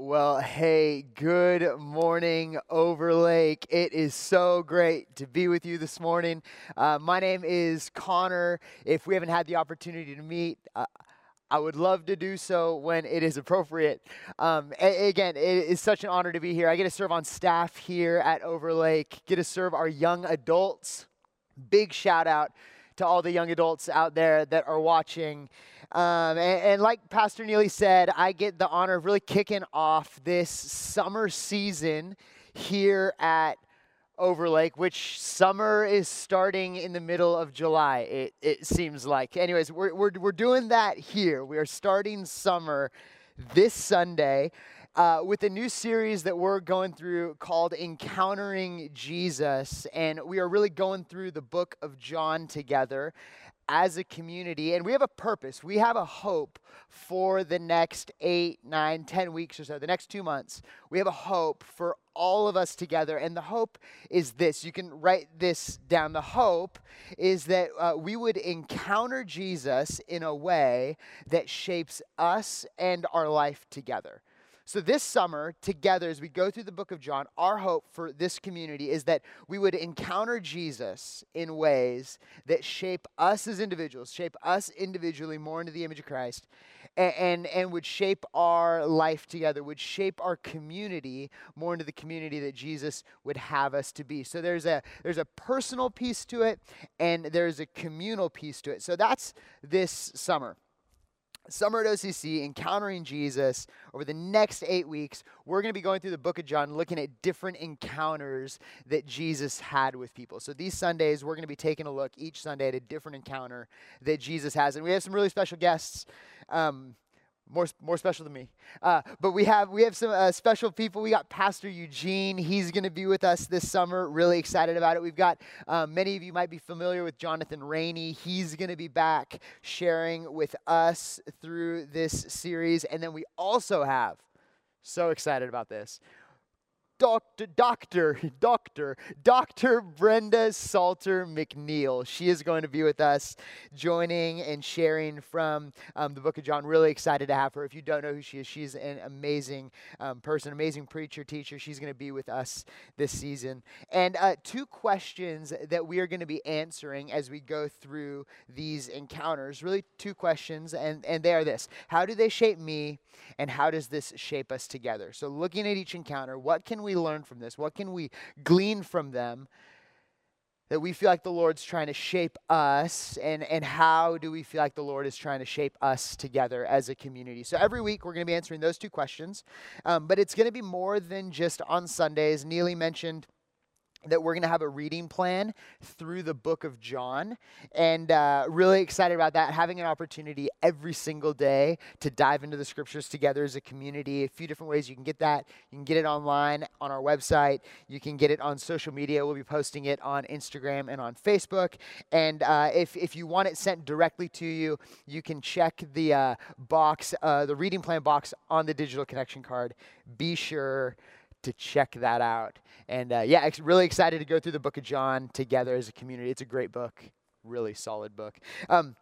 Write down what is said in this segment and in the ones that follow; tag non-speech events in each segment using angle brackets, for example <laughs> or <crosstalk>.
Well, hey, good morning, Overlake. It is so great to be with you this morning. Uh, my name is Connor. If we haven't had the opportunity to meet, uh, I would love to do so when it is appropriate. Um, a- again, it is such an honor to be here. I get to serve on staff here at Overlake, get to serve our young adults. Big shout out to all the young adults out there that are watching. Um, and, and, like Pastor Neely said, I get the honor of really kicking off this summer season here at Overlake, which summer is starting in the middle of July, it, it seems like. Anyways, we're, we're, we're doing that here. We are starting summer this Sunday. Uh, with a new series that we're going through called Encountering Jesus. And we are really going through the book of John together as a community, and we have a purpose. We have a hope for the next eight, nine, ten weeks or so, the next two months. We have a hope for all of us together, and the hope is this. You can write this down. The hope is that uh, we would encounter Jesus in a way that shapes us and our life together. So, this summer, together, as we go through the book of John, our hope for this community is that we would encounter Jesus in ways that shape us as individuals, shape us individually more into the image of Christ, and, and, and would shape our life together, would shape our community more into the community that Jesus would have us to be. So, there's a, there's a personal piece to it, and there's a communal piece to it. So, that's this summer. Summer at OCC, encountering Jesus. Over the next eight weeks, we're going to be going through the book of John, looking at different encounters that Jesus had with people. So these Sundays, we're going to be taking a look each Sunday at a different encounter that Jesus has. And we have some really special guests. Um, more more special than me. Uh, but we have we have some uh, special people. We got Pastor Eugene. He's going to be with us this summer. Really excited about it. We've got um, many of you might be familiar with Jonathan Rainey. He's going to be back sharing with us through this series, and then we also have. So excited about this. Doctor, Doctor, <laughs> Doctor, Doctor Brenda Salter McNeil. She is going to be with us, joining and sharing from um, the book of John. Really excited to have her. If you don't know who she is, she's an amazing um, person, amazing preacher, teacher. She's going to be with us this season. And uh, two questions that we are going to be answering as we go through these encounters. Really, two questions, and, and they are this How do they shape me, and how does this shape us together? So, looking at each encounter, what can we we learn from this? What can we glean from them that we feel like the Lord's trying to shape us? And, and how do we feel like the Lord is trying to shape us together as a community? So every week we're going to be answering those two questions. Um, but it's going to be more than just on Sundays. Neely mentioned that we're going to have a reading plan through the book of John. And uh, really excited about that, having an opportunity every single day to dive into the scriptures together as a community. A few different ways you can get that. You can get it online on our website, you can get it on social media. We'll be posting it on Instagram and on Facebook. And uh, if, if you want it sent directly to you, you can check the uh, box, uh, the reading plan box on the digital connection card. Be sure to check that out. And uh, yeah, really excited to go through the book of John together as a community. It's a great book, really solid book. Um,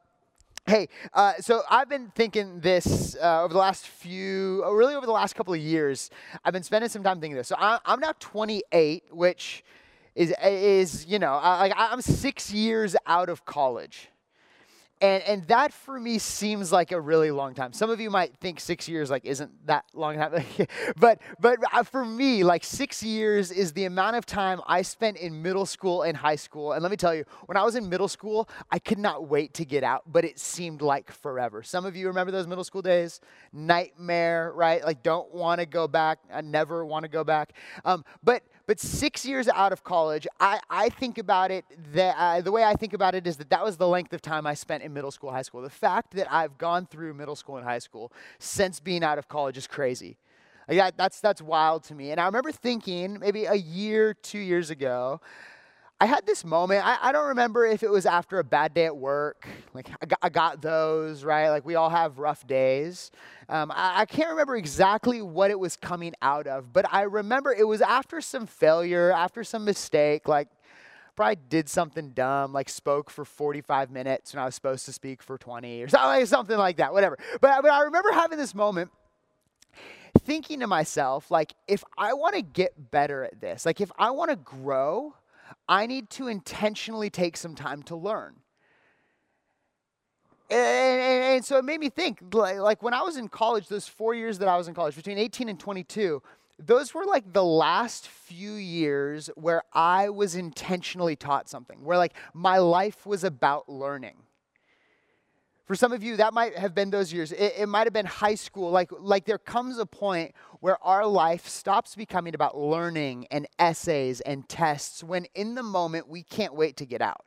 Hey, uh, so I've been thinking this uh, over the last few, uh, really over the last couple of years. I've been spending some time thinking this. So I, am now 28, which is is you know, I, I'm six years out of college. And, and that for me seems like a really long time. Some of you might think six years like isn't that long time, <laughs> but but uh, for me, like six years is the amount of time I spent in middle school and high school. And let me tell you, when I was in middle school, I could not wait to get out, but it seemed like forever. Some of you remember those middle school days? Nightmare, right? Like don't want to go back. I never want to go back. Um, but but six years out of college, I, I think about it, that, uh, the way I think about it is that that was the length of time I spent in middle school, high school. The fact that I've gone through middle school and high school since being out of college is crazy. Like that, that's, that's wild to me. And I remember thinking maybe a year, two years ago, I had this moment. I, I, don't remember if it was after a bad day at work. Like, I got, I got those, right? Like, we all have rough days. Um, I, I, can't remember exactly what it was coming out of, but I remember it was after some failure, after some mistake. Like, probably did something dumb, like spoke for 45 minutes when I was supposed to speak for 20 or <laughs> something, like that, whatever. But, but I remember having this moment thinking to myself, like, if I want to get better at this, like, if I want to grow, I need to intentionally take some time to learn. And, and, and, so it made me think like, like when I was in college, those four years that I was in college, between 18 and 22, those were like the last few years where I was intentionally taught something, where like my life was about learning. For some of you, that might have been those years. It, it, might have been high school. Like, like there comes a point where our life stops becoming about learning and essays and tests when in the moment we can't wait to get out.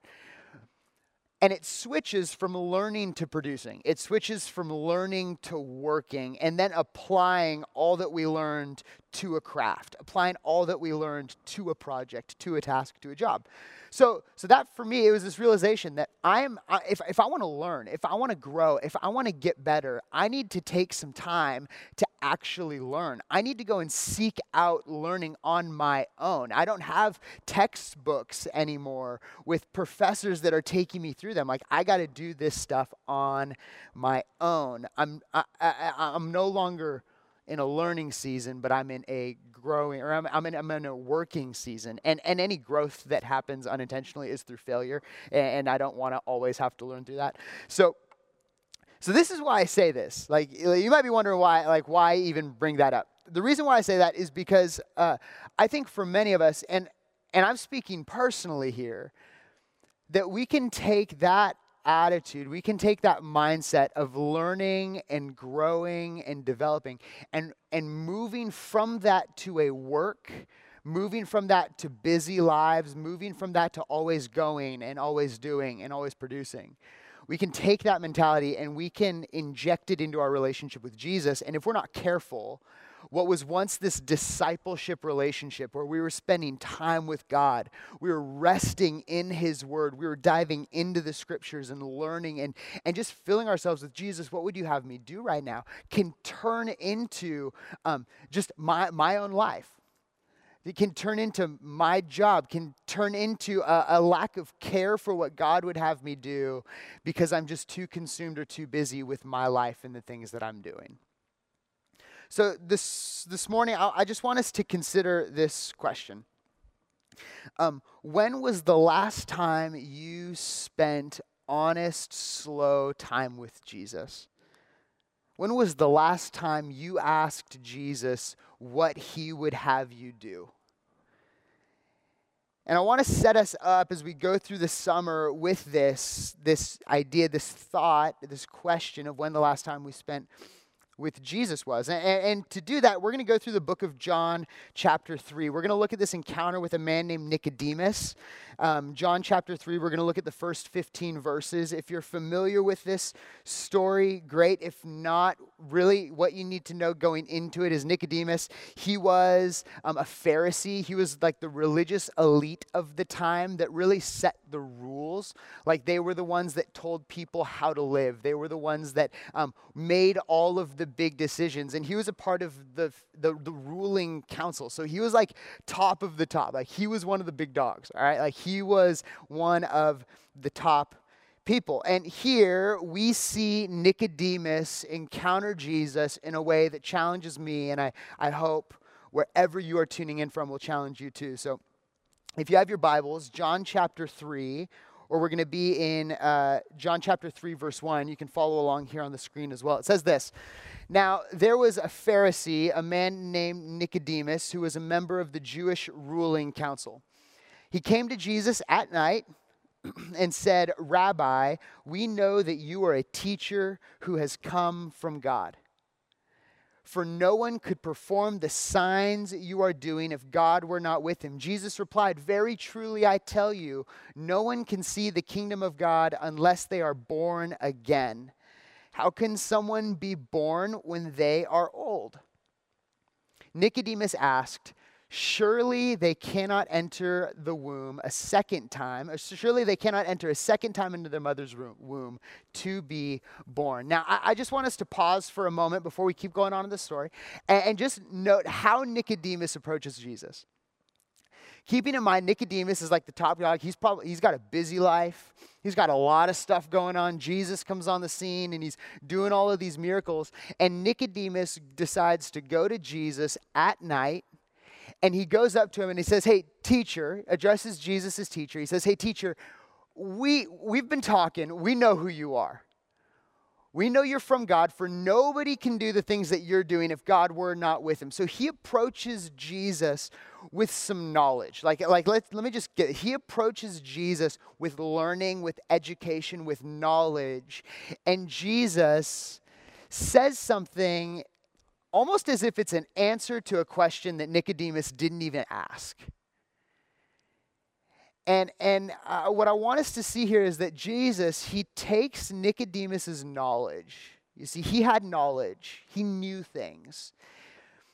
And it switches from learning to producing. It switches from learning to working and then applying all that we learned to a craft, applying all that we learned to a project, to a task, to a job. So, so that for me, it was this realization that I'm, if, if I want to learn, if I want to grow, if I want to get better, I need to take some time to actually learn. I need to go and seek out learning on my own. I don't have textbooks anymore with professors that are taking me through them. Like, I got to do this stuff on my own. I'm, I, I, I'm no longer in a learning season, but I'm in a growing, or I'm, I'm, in, I'm in a working season. And, and any growth that happens unintentionally is through failure. And, and I don't want to always have to learn through that. So, so this is why I say this. Like, you might be wondering why, like, why even bring that up. The reason why I say that is because uh, I think for many of us, and, and I'm speaking personally here, that we can take that attitude, we can take that mindset of learning and growing and developing and, and moving from that to a work, moving from that to busy lives, moving from that to always going and always doing and always producing. We can take that mentality and we can inject it into our relationship with Jesus. And if we're not careful, what was once this discipleship relationship where we were spending time with God, we were resting in His Word, we were diving into the scriptures and learning and, and just filling ourselves with Jesus, what would you have me do right now, can turn into um, just my, my own life. It can turn into my job, can turn into a, a, lack of care for what God would have me do because I'm just too consumed or too busy with my life and the things that I'm doing. So this this morning, I, I just want us to consider this question. Um, when was the last time you spent honest, slow time with Jesus? When was the last time you asked Jesus what he would have you do? And I want to set us up as we go through the summer with this, this idea, this thought, this question of when the last time we spent with Jesus was. And, and, to do that, we're going to go through the book of John, chapter 3. We're going to look at this encounter with a man named Nicodemus. Um, John chapter 3, we're going to look at the first 15 verses. If you're familiar with this story, great. If not, really what you need to know going into it is Nicodemus. He was um, a Pharisee, he was like the religious elite of the time that really set the rules. Like they were the ones that told people how to live, they were the ones that um, made all of the big decisions. And he was a part of the, the, the ruling council. So he was like top of the top. Like he was one of the big dogs, all right? Like he was one of the top people. And here we see Nicodemus encounter Jesus in a way that challenges me, and I, I hope wherever you are tuning in from will challenge you too. So if you have your Bibles, John chapter 3, or we're going to be in uh, John chapter 3, verse 1. You can follow along here on the screen as well. It says this Now, there was a Pharisee, a man named Nicodemus, who was a member of the Jewish ruling council. He came to Jesus at night <clears throat> and said, Rabbi, we know that you are a teacher who has come from God. For no one could perform the signs you are doing if God were not with him. Jesus replied, Very truly I tell you, no one can see the kingdom of God unless they are born again. How can someone be born when they are old? Nicodemus asked, surely they cannot enter the womb a second time. Surely they cannot enter a second time into their mother's womb to be born. Now, I, just want us to pause for a moment before we keep going on in the story and, and just note how Nicodemus approaches Jesus. keeping in mind Nicodemus is like the top dog. He's probably he's got a busy life. He's got a lot of stuff going on. Jesus comes on the scene and he's doing all of these miracles. And Nicodemus decides to go to Jesus at night. And he goes up to him and he says, Hey, teacher, addresses Jesus as teacher. He says, Hey, teacher, we, we've been talking. We know who you are. We know you're from God, for nobody can do the things that you're doing if God were not with him. So he approaches Jesus with some knowledge. Like, like let, let me just get he approaches Jesus with learning, with education, with knowledge. And Jesus says something almost as if it's an answer to a question that Nicodemus didn't even ask. And, and uh, what I want us to see here is that Jesus, he takes Nicodemus's knowledge. You see, he had knowledge, he knew things,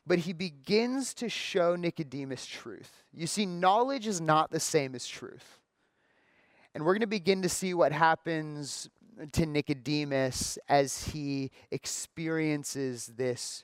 but he begins to show Nicodemus truth. You see, knowledge is not the same as truth. And we're going to begin to see what happens to Nicodemus as he experiences this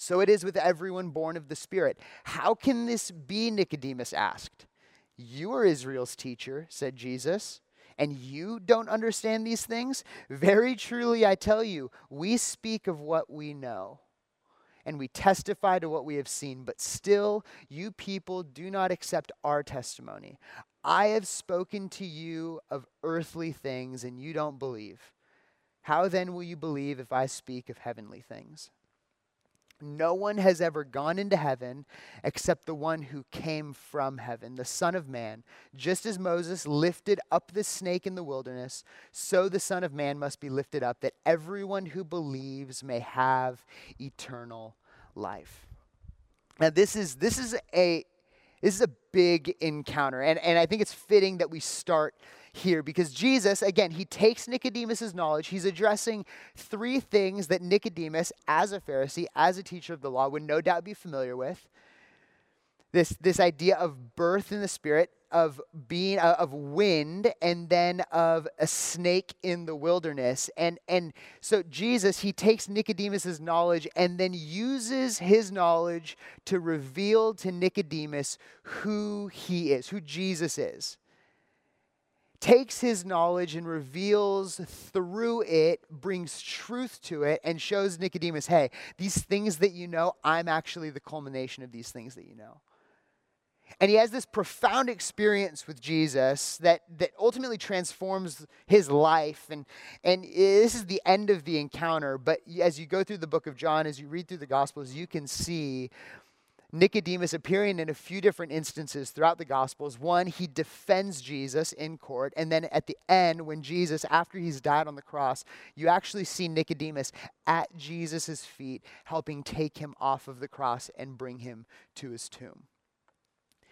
So it is with everyone born of the Spirit. How can this be? Nicodemus asked. You are Israel's teacher, said Jesus, and you don't understand these things? Very truly, I tell you, we speak of what we know and we testify to what we have seen, but still, you people do not accept our testimony. I have spoken to you of earthly things, and you don't believe. How then will you believe if I speak of heavenly things? No one has ever gone into heaven except the one who came from heaven, the Son of Man. Just as Moses lifted up the snake in the wilderness, so the Son of Man must be lifted up, that everyone who believes may have eternal life. Now, this is, this is, a, this is a big encounter, and, and I think it's fitting that we start here because Jesus, again, he takes Nicodemus's knowledge. He's addressing three things that Nicodemus, as a Pharisee, as a teacher of the law, would no doubt be familiar with. This, this idea of birth in the spirit, of being uh, of wind, and then of a snake in the wilderness. And and so Jesus, he takes Nicodemus's knowledge and then uses his knowledge to reveal to Nicodemus who he is, who Jesus is takes his knowledge and reveals through it, brings truth to it, and shows Nicodemus, hey, these things that you know, I'm actually the culmination of these things that you know. And he has this profound experience with Jesus that, that ultimately transforms his life. And, and this is the end of the encounter. But as you go through the book of John, as you read through the Gospels, you can see Nicodemus appearing in a few different instances throughout the Gospels. One, he defends Jesus in court. And then at the end, when Jesus, after he's died on the cross, you actually see Nicodemus at Jesus' feet, helping take him off of the cross and bring him to his tomb.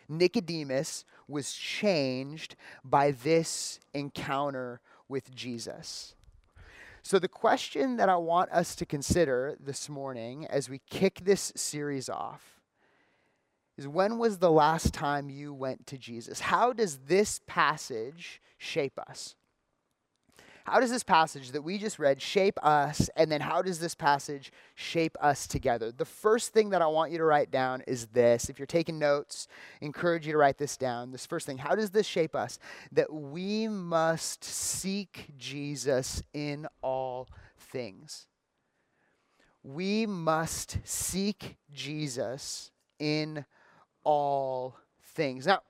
Nicodemus was changed by this encounter with Jesus. So, the question that I want us to consider this morning as we kick this series off is when was the last time you went to Jesus? How does this passage shape us? How does this passage that we just read shape us? And then how does this passage shape us together? The first thing that I want you to write down is this. If you're taking notes, I encourage you to write this down. This first thing, how does this shape us? That we must seek Jesus in all things. We must seek Jesus in all things. Now,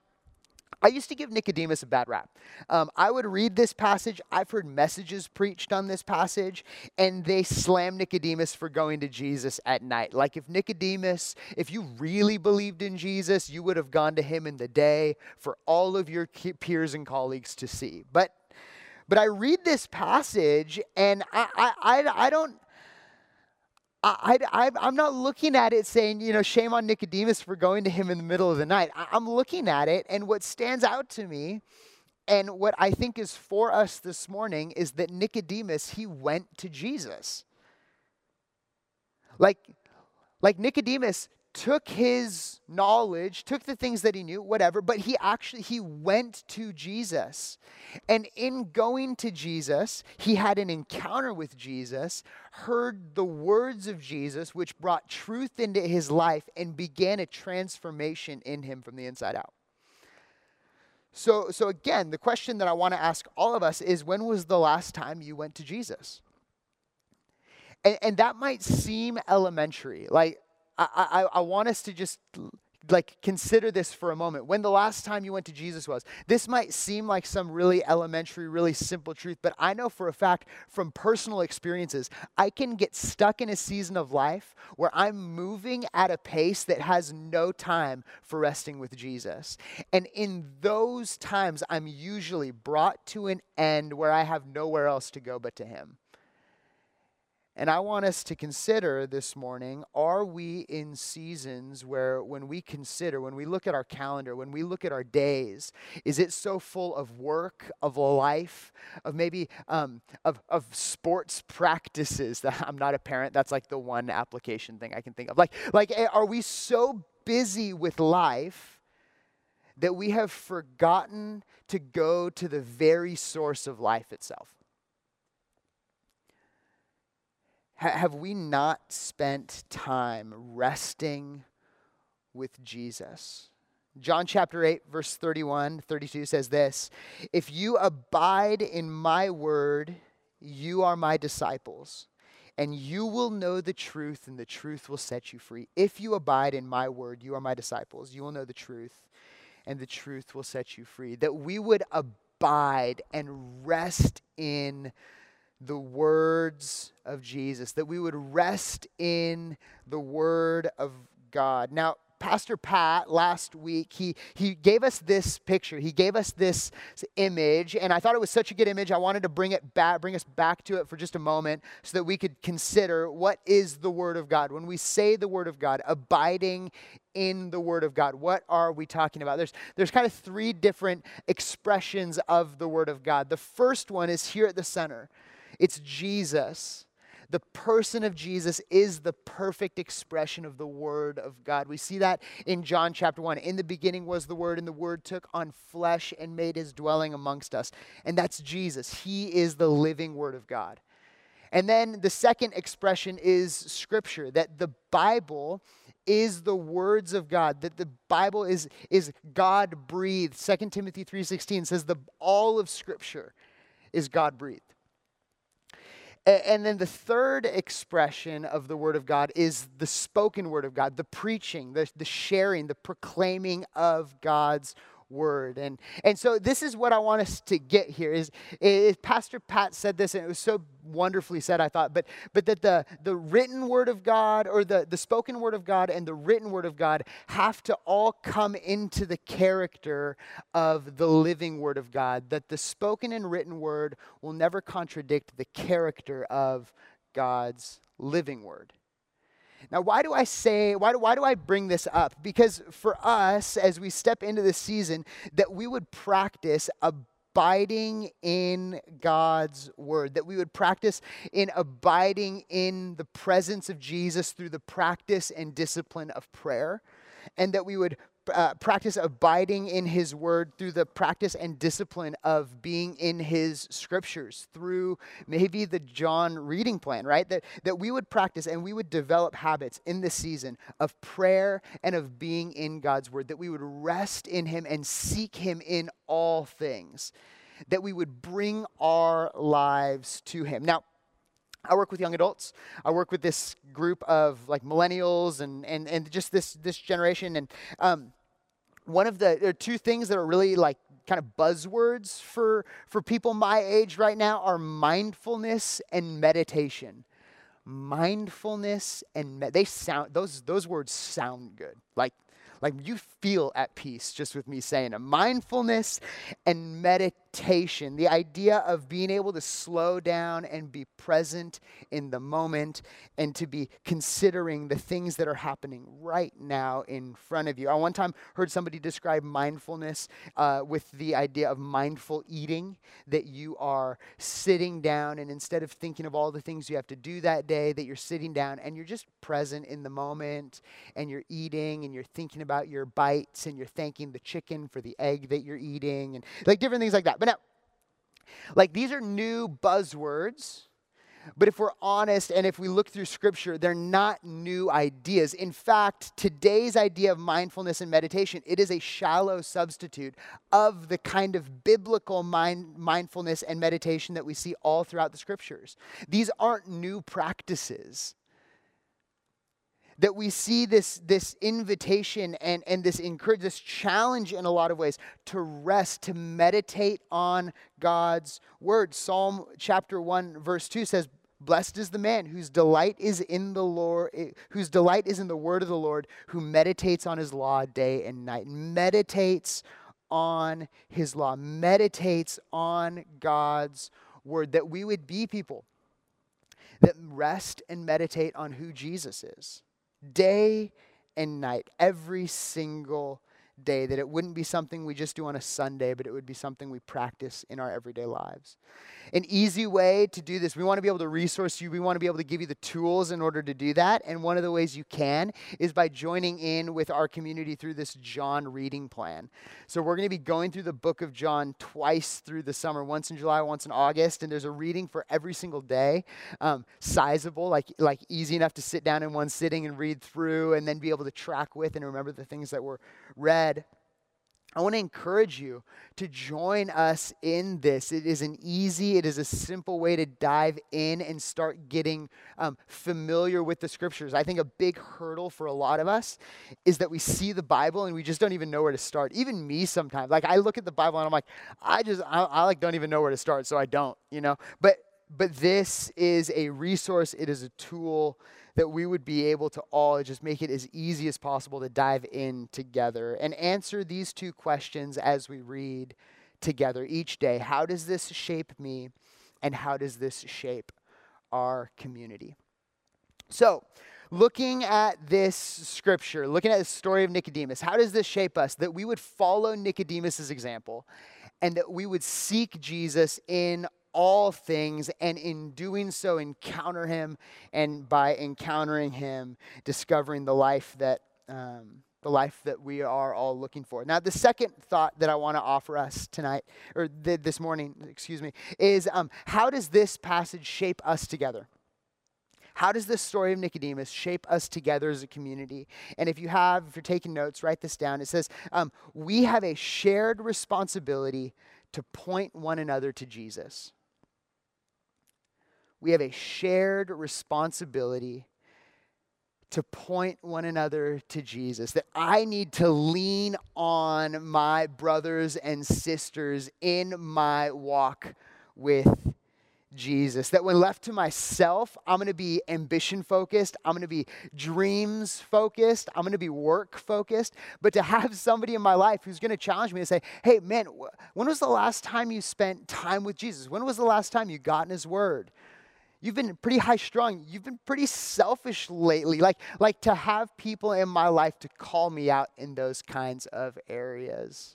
I used to give Nicodemus a bad rap. Um, I would read this passage. I've heard messages preached on this passage, and they slam Nicodemus for going to Jesus at night. Like if Nicodemus, if you really believed in Jesus, you would have gone to him in the day for all of your peers and colleagues to see. But but I read this passage, and I I, I, I don't I, I, I'm not looking at it saying, you know, shame on Nicodemus for going to him in the middle of the night. I'm looking at it, and what stands out to me And what I think is for us this morning is that Nicodemus, he went to Jesus. Like, like Nicodemus took his knowledge, took the things that he knew, whatever, but he actually he went to Jesus. And in going to Jesus, he had an encounter with Jesus, heard the words of Jesus which brought truth into his life and began a transformation in him from the inside out. So so again, the question that I want to ask all of us is when was the last time you went to Jesus? And, and that might seem elementary. Like I, I, I want us to just like consider this for a moment. When the last time you went to jesus was this might seem like some really elementary really simple truth but i know for a fact from personal experiences i can get stuck in a season of life where i'm moving at a pace that has no time for resting with jesus. And in those times i'm usually brought to an end where i have nowhere else to go but to him and I want us to consider this morning are we in seasons where, when we consider, when we look at our calendar, when we look at our days, is it so full of work, of life, of maybe um, of, of sports practices that <laughs> I'm not a parent? That's like the one application thing I can think of. Like, like eh, are we so busy with life that we have forgotten to go to the very source of life itself? Have we not spent time resting with Jesus? John chapter 8, verse 31, 32 says this If you abide in my word, you are my disciples, and you will know the truth, and the truth will set you free. If you abide in my word, you are my disciples. You will know the truth, and the truth will set you free. That we would abide and rest in the words of Jesus, that we would rest in the word of God. Now, Pastor Pat last week, he, he gave us this picture. He gave us this image, and I thought it was such a good image. I wanted to bring it back, bring us back to it for just a moment so that we could consider what is the Word of God. When we say the Word of God, abiding in the Word of God, what are we talking about? There's, there's kind of three different expressions of the Word of God. The first one is here at the center. It's Jesus. The person of Jesus is the perfect expression of the Word of God. We see that in John chapter 1. In the beginning was the Word, and the Word took on flesh and made his dwelling amongst us. And that's Jesus. He is the living Word of God. And then the second expression is Scripture, that the Bible is the words of God, that the Bible is, is God breathed. 2 Timothy 3.16 says the all of Scripture is God breathed. And then the third expression of the Word of God is the spoken Word of God, the preaching, the, the sharing, the proclaiming of God's word. And and so this is what i want us to get here is, is pastor pat said this and it was so wonderfully said i thought but but that the the written word of god or the the spoken word of god and the written word of god have to all come into the character of the living word of god that the spoken and written word will never contradict the character of god's living word now, why do I say, why do, why do I bring this up? Because for us, as we step into this season, that we would practice abiding in God's word, that we would practice in abiding in the presence of Jesus through the practice and discipline of prayer, and that we would uh, practice abiding in his word through the practice and discipline of being in his scriptures through maybe the John reading plan, right? That, that we would practice and we would develop habits in this season of prayer and of being in God's word, that we would rest in him and seek him in all things, that we would bring our lives to him. Now, I work with young adults. I work with this group of like millennials and and and just this this generation. And um, one of the there are two things that are really like kind of buzzwords for for people my age right now are mindfulness and meditation. Mindfulness and they sound those those words sound good. Like like you feel at peace just with me saying a mindfulness and medit meditation, the idea of being able to slow down and be present in the moment and to be considering the things that are happening right now in front of you. I one time heard somebody describe mindfulness uh, with the idea of mindful eating, that you are sitting down and instead of thinking of all the things you have to do that day, that you're sitting down and you're just present in the moment and you're eating and you're thinking about your bites and you're thanking the chicken for the egg that you're eating and like different things like that. But now, like these are new buzzwords. But if we're honest and if we look through scripture, they're not new ideas. In fact, today's idea of mindfulness and meditation, it is a shallow substitute of the kind of biblical mind, mindfulness and meditation that we see all throughout the scriptures. These aren't new practices that we see this, this invitation and, and this encourage this challenge in a lot of ways to rest, to meditate on God's word. Psalm chapter 1, verse 2 says, Blessed is the man whose delight is in the Lord, whose delight is in the word of the Lord, who meditates on his law day and night. Meditates on his law, meditates on God's word, that we would be people that rest and meditate on who Jesus is day and night, every single day, that it wouldn't be something we just do on a Sunday, but it would be something we practice in our everyday lives. An easy way to do this, we want to be able to resource you, we want to be able to give you the tools in order to do that. And one of the ways you can is by joining in with our community through this John reading plan. So we're going to be going through the book of John twice through the summer, once in July, once in August, and there's a reading for every single day, um, sizable, like, like easy enough to sit down in one sitting and read through and then be able to track with and remember the things that were read. I want to encourage you to join us in this. It is an easy, it is a simple way to dive in and start getting um, familiar with the scriptures. I think a big hurdle for a lot of us is that we see the Bible and we just don't even know where to start. Even me sometimes. Like I look at the Bible and I'm like, I just, I, I like don't even know where to start, so I don't, you know? But but this is a resource, it is a tool that we would be able to all just make it as easy as possible to dive in together and answer these two questions as we read together each day. How does this shape me? And how does this shape our community? So, looking at this scripture, looking at the story of Nicodemus, how does this shape us? That we would follow Nicodemus' example and that we would seek Jesus in all things, and in doing so, encounter him, and by encountering him, discovering the life that. Um, the life that we are all looking for. Now, the second thought that I want to offer us tonight, or th- this morning, excuse me, is um, how does this passage shape us together? How does this story of Nicodemus shape us together as a community? And if you have, if you're taking notes, write this down. It says, um, We have a shared responsibility to point one another to Jesus we have a shared responsibility to point one another to Jesus, that I need to lean on my brothers and sisters in my walk with Jesus. That when left to myself, I'm going to be ambition focused, I'm going to be dreams focused, I'm going to be work focused. But to have somebody in my life who's going to challenge me and say, hey, man, when was the last time you spent time with Jesus? When was the last time you got in His Word? You've been pretty high strung. You've been pretty selfish lately. Like, like to have people in my life to call me out in those kinds of areas.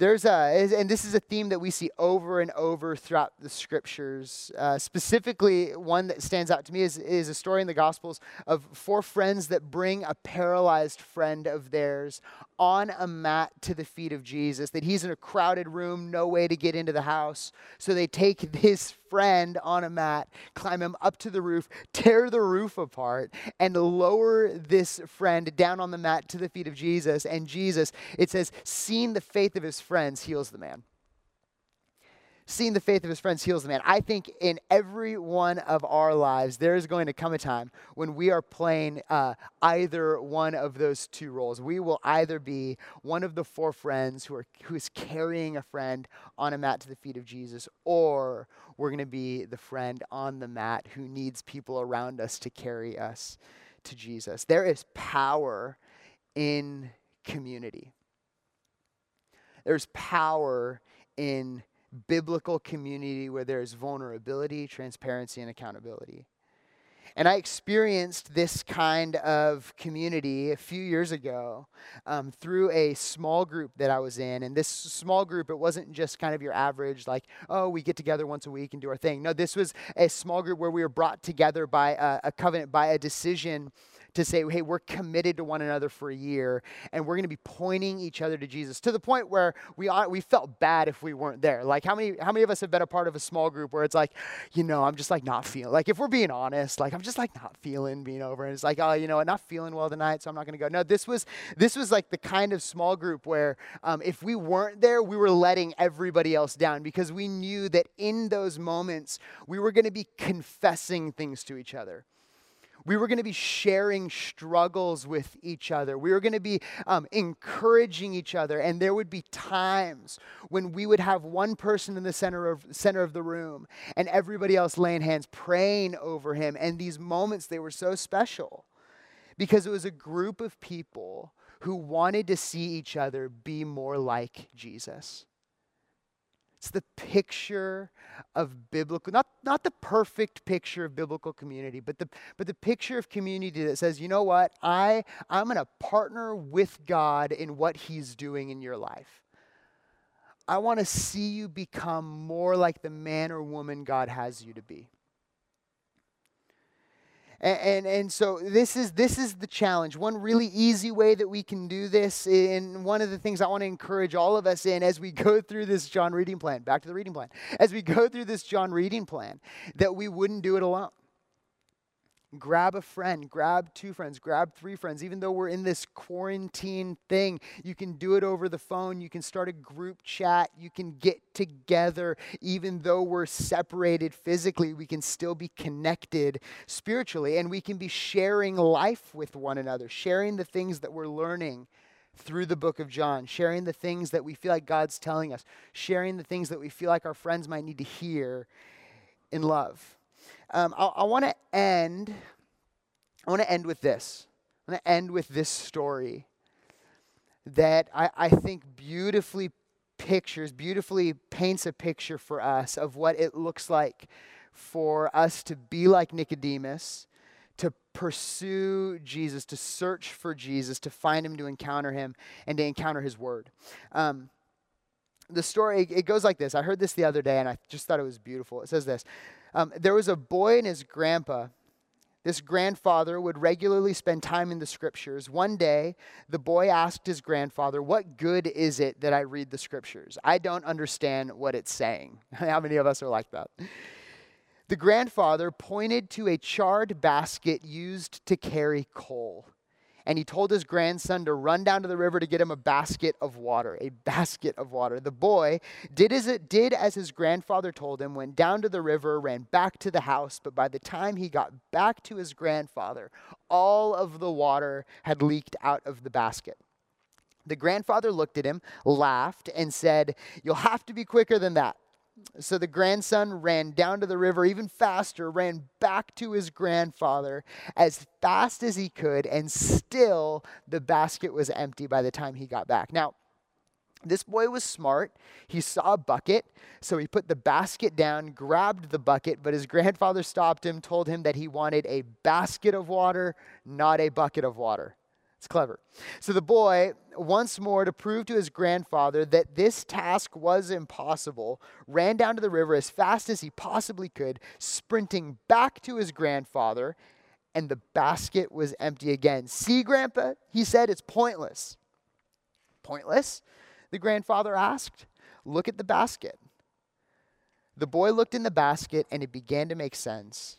There's a, and this is a theme that we see over and over throughout the scriptures. Uh, specifically, one that stands out to me is, is a story in the Gospels of four friends that bring a paralyzed friend of theirs on a mat to the feet of Jesus, that he's in a crowded room, no way to get into the house. So they take <laughs> this friend on a mat, climb him up to the roof, tear the roof apart, and lower this friend down on the mat to the feet of Jesus. And Jesus, it says, seeing the faith of his friends, heals the man seeing the faith of his friends heals the man. I think in every one of our lives, there is going to come a time when we are playing uh, either one of those two roles. We will either be one of the four friends who are who is carrying a friend on a mat to the feet of Jesus, or we're going to be the friend on the mat who needs people around us to carry us to Jesus. There is power in community. There's power in biblical community where there's vulnerability, transparency, and accountability. And I experienced this kind of community a few years ago um, through a small group that I was in. And this small group, it wasn't just kind of your average, like, oh, we get together once a week and do our thing. No, this was a small group where we were brought together by a, a covenant, by a decision to say, hey, we're committed to one another for a year, and we're going to be pointing each other to Jesus to the point where we we felt bad if we weren't there. Like how many how many of us have been a part of a small group where it's like, you know, I'm just like not feeling like if we're being honest, like I'm just like not feeling being over, and it's like, oh, you know, I'm not feeling well tonight, so I'm not going to go. No, this was this was like the kind of small group where um, if we weren't there, we were letting everybody else down because we knew that in those moments we were going to be confessing things to each other. We were going to be sharing struggles with each other. We were going to be um, encouraging each other. And there would be times when we would have one person in the center of, center of the room and everybody else laying hands, praying over him. And these moments, they were so special because it was a group of people who wanted to see each other be more like Jesus. It's the picture of biblical, not, not the perfect picture of biblical community, but the, but the picture of community that says, you know what, I, I'm going to partner with God in what He's doing in your life. I want to see you become more like the man or woman God has you to be. And, and, and, so this is this is the challenge. One really easy way that we can do this, and one of the things I want to encourage all of us in as we go through this John reading plan, back to the reading plan, as we go through this John reading plan, that we wouldn't do it alone. Grab a friend, grab two friends, grab three friends. Even though we're in this quarantine thing, you can do it over the phone. You can start a group chat. You can get together. Even though we're separated physically, we can still be connected spiritually. And we can be sharing life with one another, sharing the things that we're learning through the book of John, sharing the things that we feel like God's telling us, sharing the things that we feel like our friends might need to hear in love. Um, I, I want to end. I want to end with this. I want to end with this story that I, I think beautifully pictures, beautifully paints a picture for us of what it looks like for us to be like Nicodemus, to pursue Jesus, to search for Jesus, to find him, to encounter him, and to encounter his word. Um, the story, it goes like this. I heard this the other day and I just thought it was beautiful. It says this um, There was a boy and his grandpa. This grandfather would regularly spend time in the scriptures. One day, the boy asked his grandfather, What good is it that I read the scriptures? I don't understand what it's saying. <laughs> How many of us are like that? The grandfather pointed to a charred basket used to carry coal and he told his grandson to run down to the river to get him a basket of water, a basket of water. The boy did as it did as his grandfather told him, went down to the river, ran back to the house, but by the time he got back to his grandfather, all of the water had leaked out of the basket. The grandfather looked at him, laughed, and said, You'll have to be quicker than that. So the grandson ran down to the river even faster, ran back to his grandfather as fast as he could, and still the basket was empty by the time he got back. Now, this boy was smart. He saw a bucket, so he put the basket down, grabbed the bucket, but his grandfather stopped him, told him that he wanted a basket of water, not a bucket of water. It's clever. So the boy, once more to prove to his grandfather that this task was impossible, ran down to the river as fast as he possibly could, sprinting back to his grandfather, and the basket was empty again. See, Grandpa, he said, it's pointless. Pointless? The grandfather asked. Look at the basket. The boy looked in the basket and it began to make sense.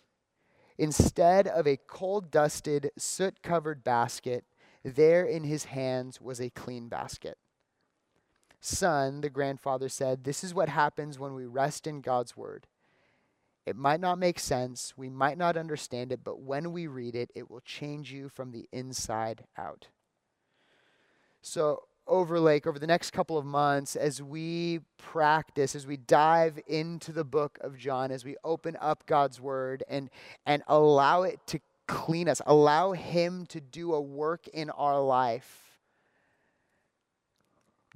Instead of a cold dusted, soot covered basket, there in his hands was a clean basket. Son, the grandfather said, This is what happens when we rest in God's word. It might not make sense, we might not understand it, but when we read it, it will change you from the inside out. So, Overlake, over the next couple of months, as we practice, as we dive into the book of John, as we open up God's word and, and allow it to clean us, allow Him to do a work in our life.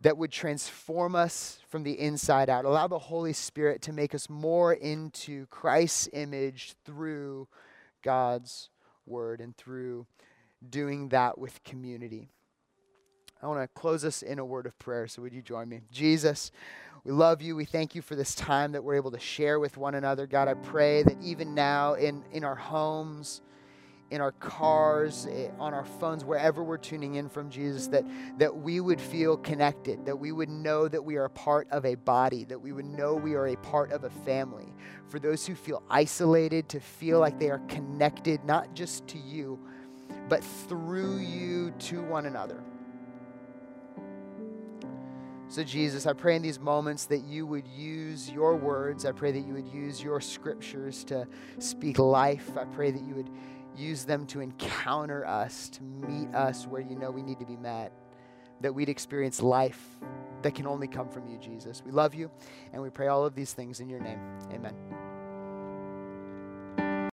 that would transform us from the inside out. Allow the Holy Spirit to make us more into Christ's image through God's word and through doing that with community. I want to close us in a word of prayer, so would you join me? Jesus, we love you. We thank you for this time that we're able to share with one another. God, I pray that even now in, in our homes, in our cars, eh, on our phones, wherever we're tuning in from Jesus, that, that we would feel connected, that we would know that we are a part of a body, that we would know we are a part of a family. For those who feel isolated, to feel like they are connected, not just to you, but through you to one another. So, Jesus, I pray in these moments that you would use your words. I pray that you would use your scriptures to speak life. I pray that you would use them to encounter us, to meet us where you know we need to be met, that we'd experience life that can only come from you, Jesus. We love you, and we pray all of these things in your name. Amen.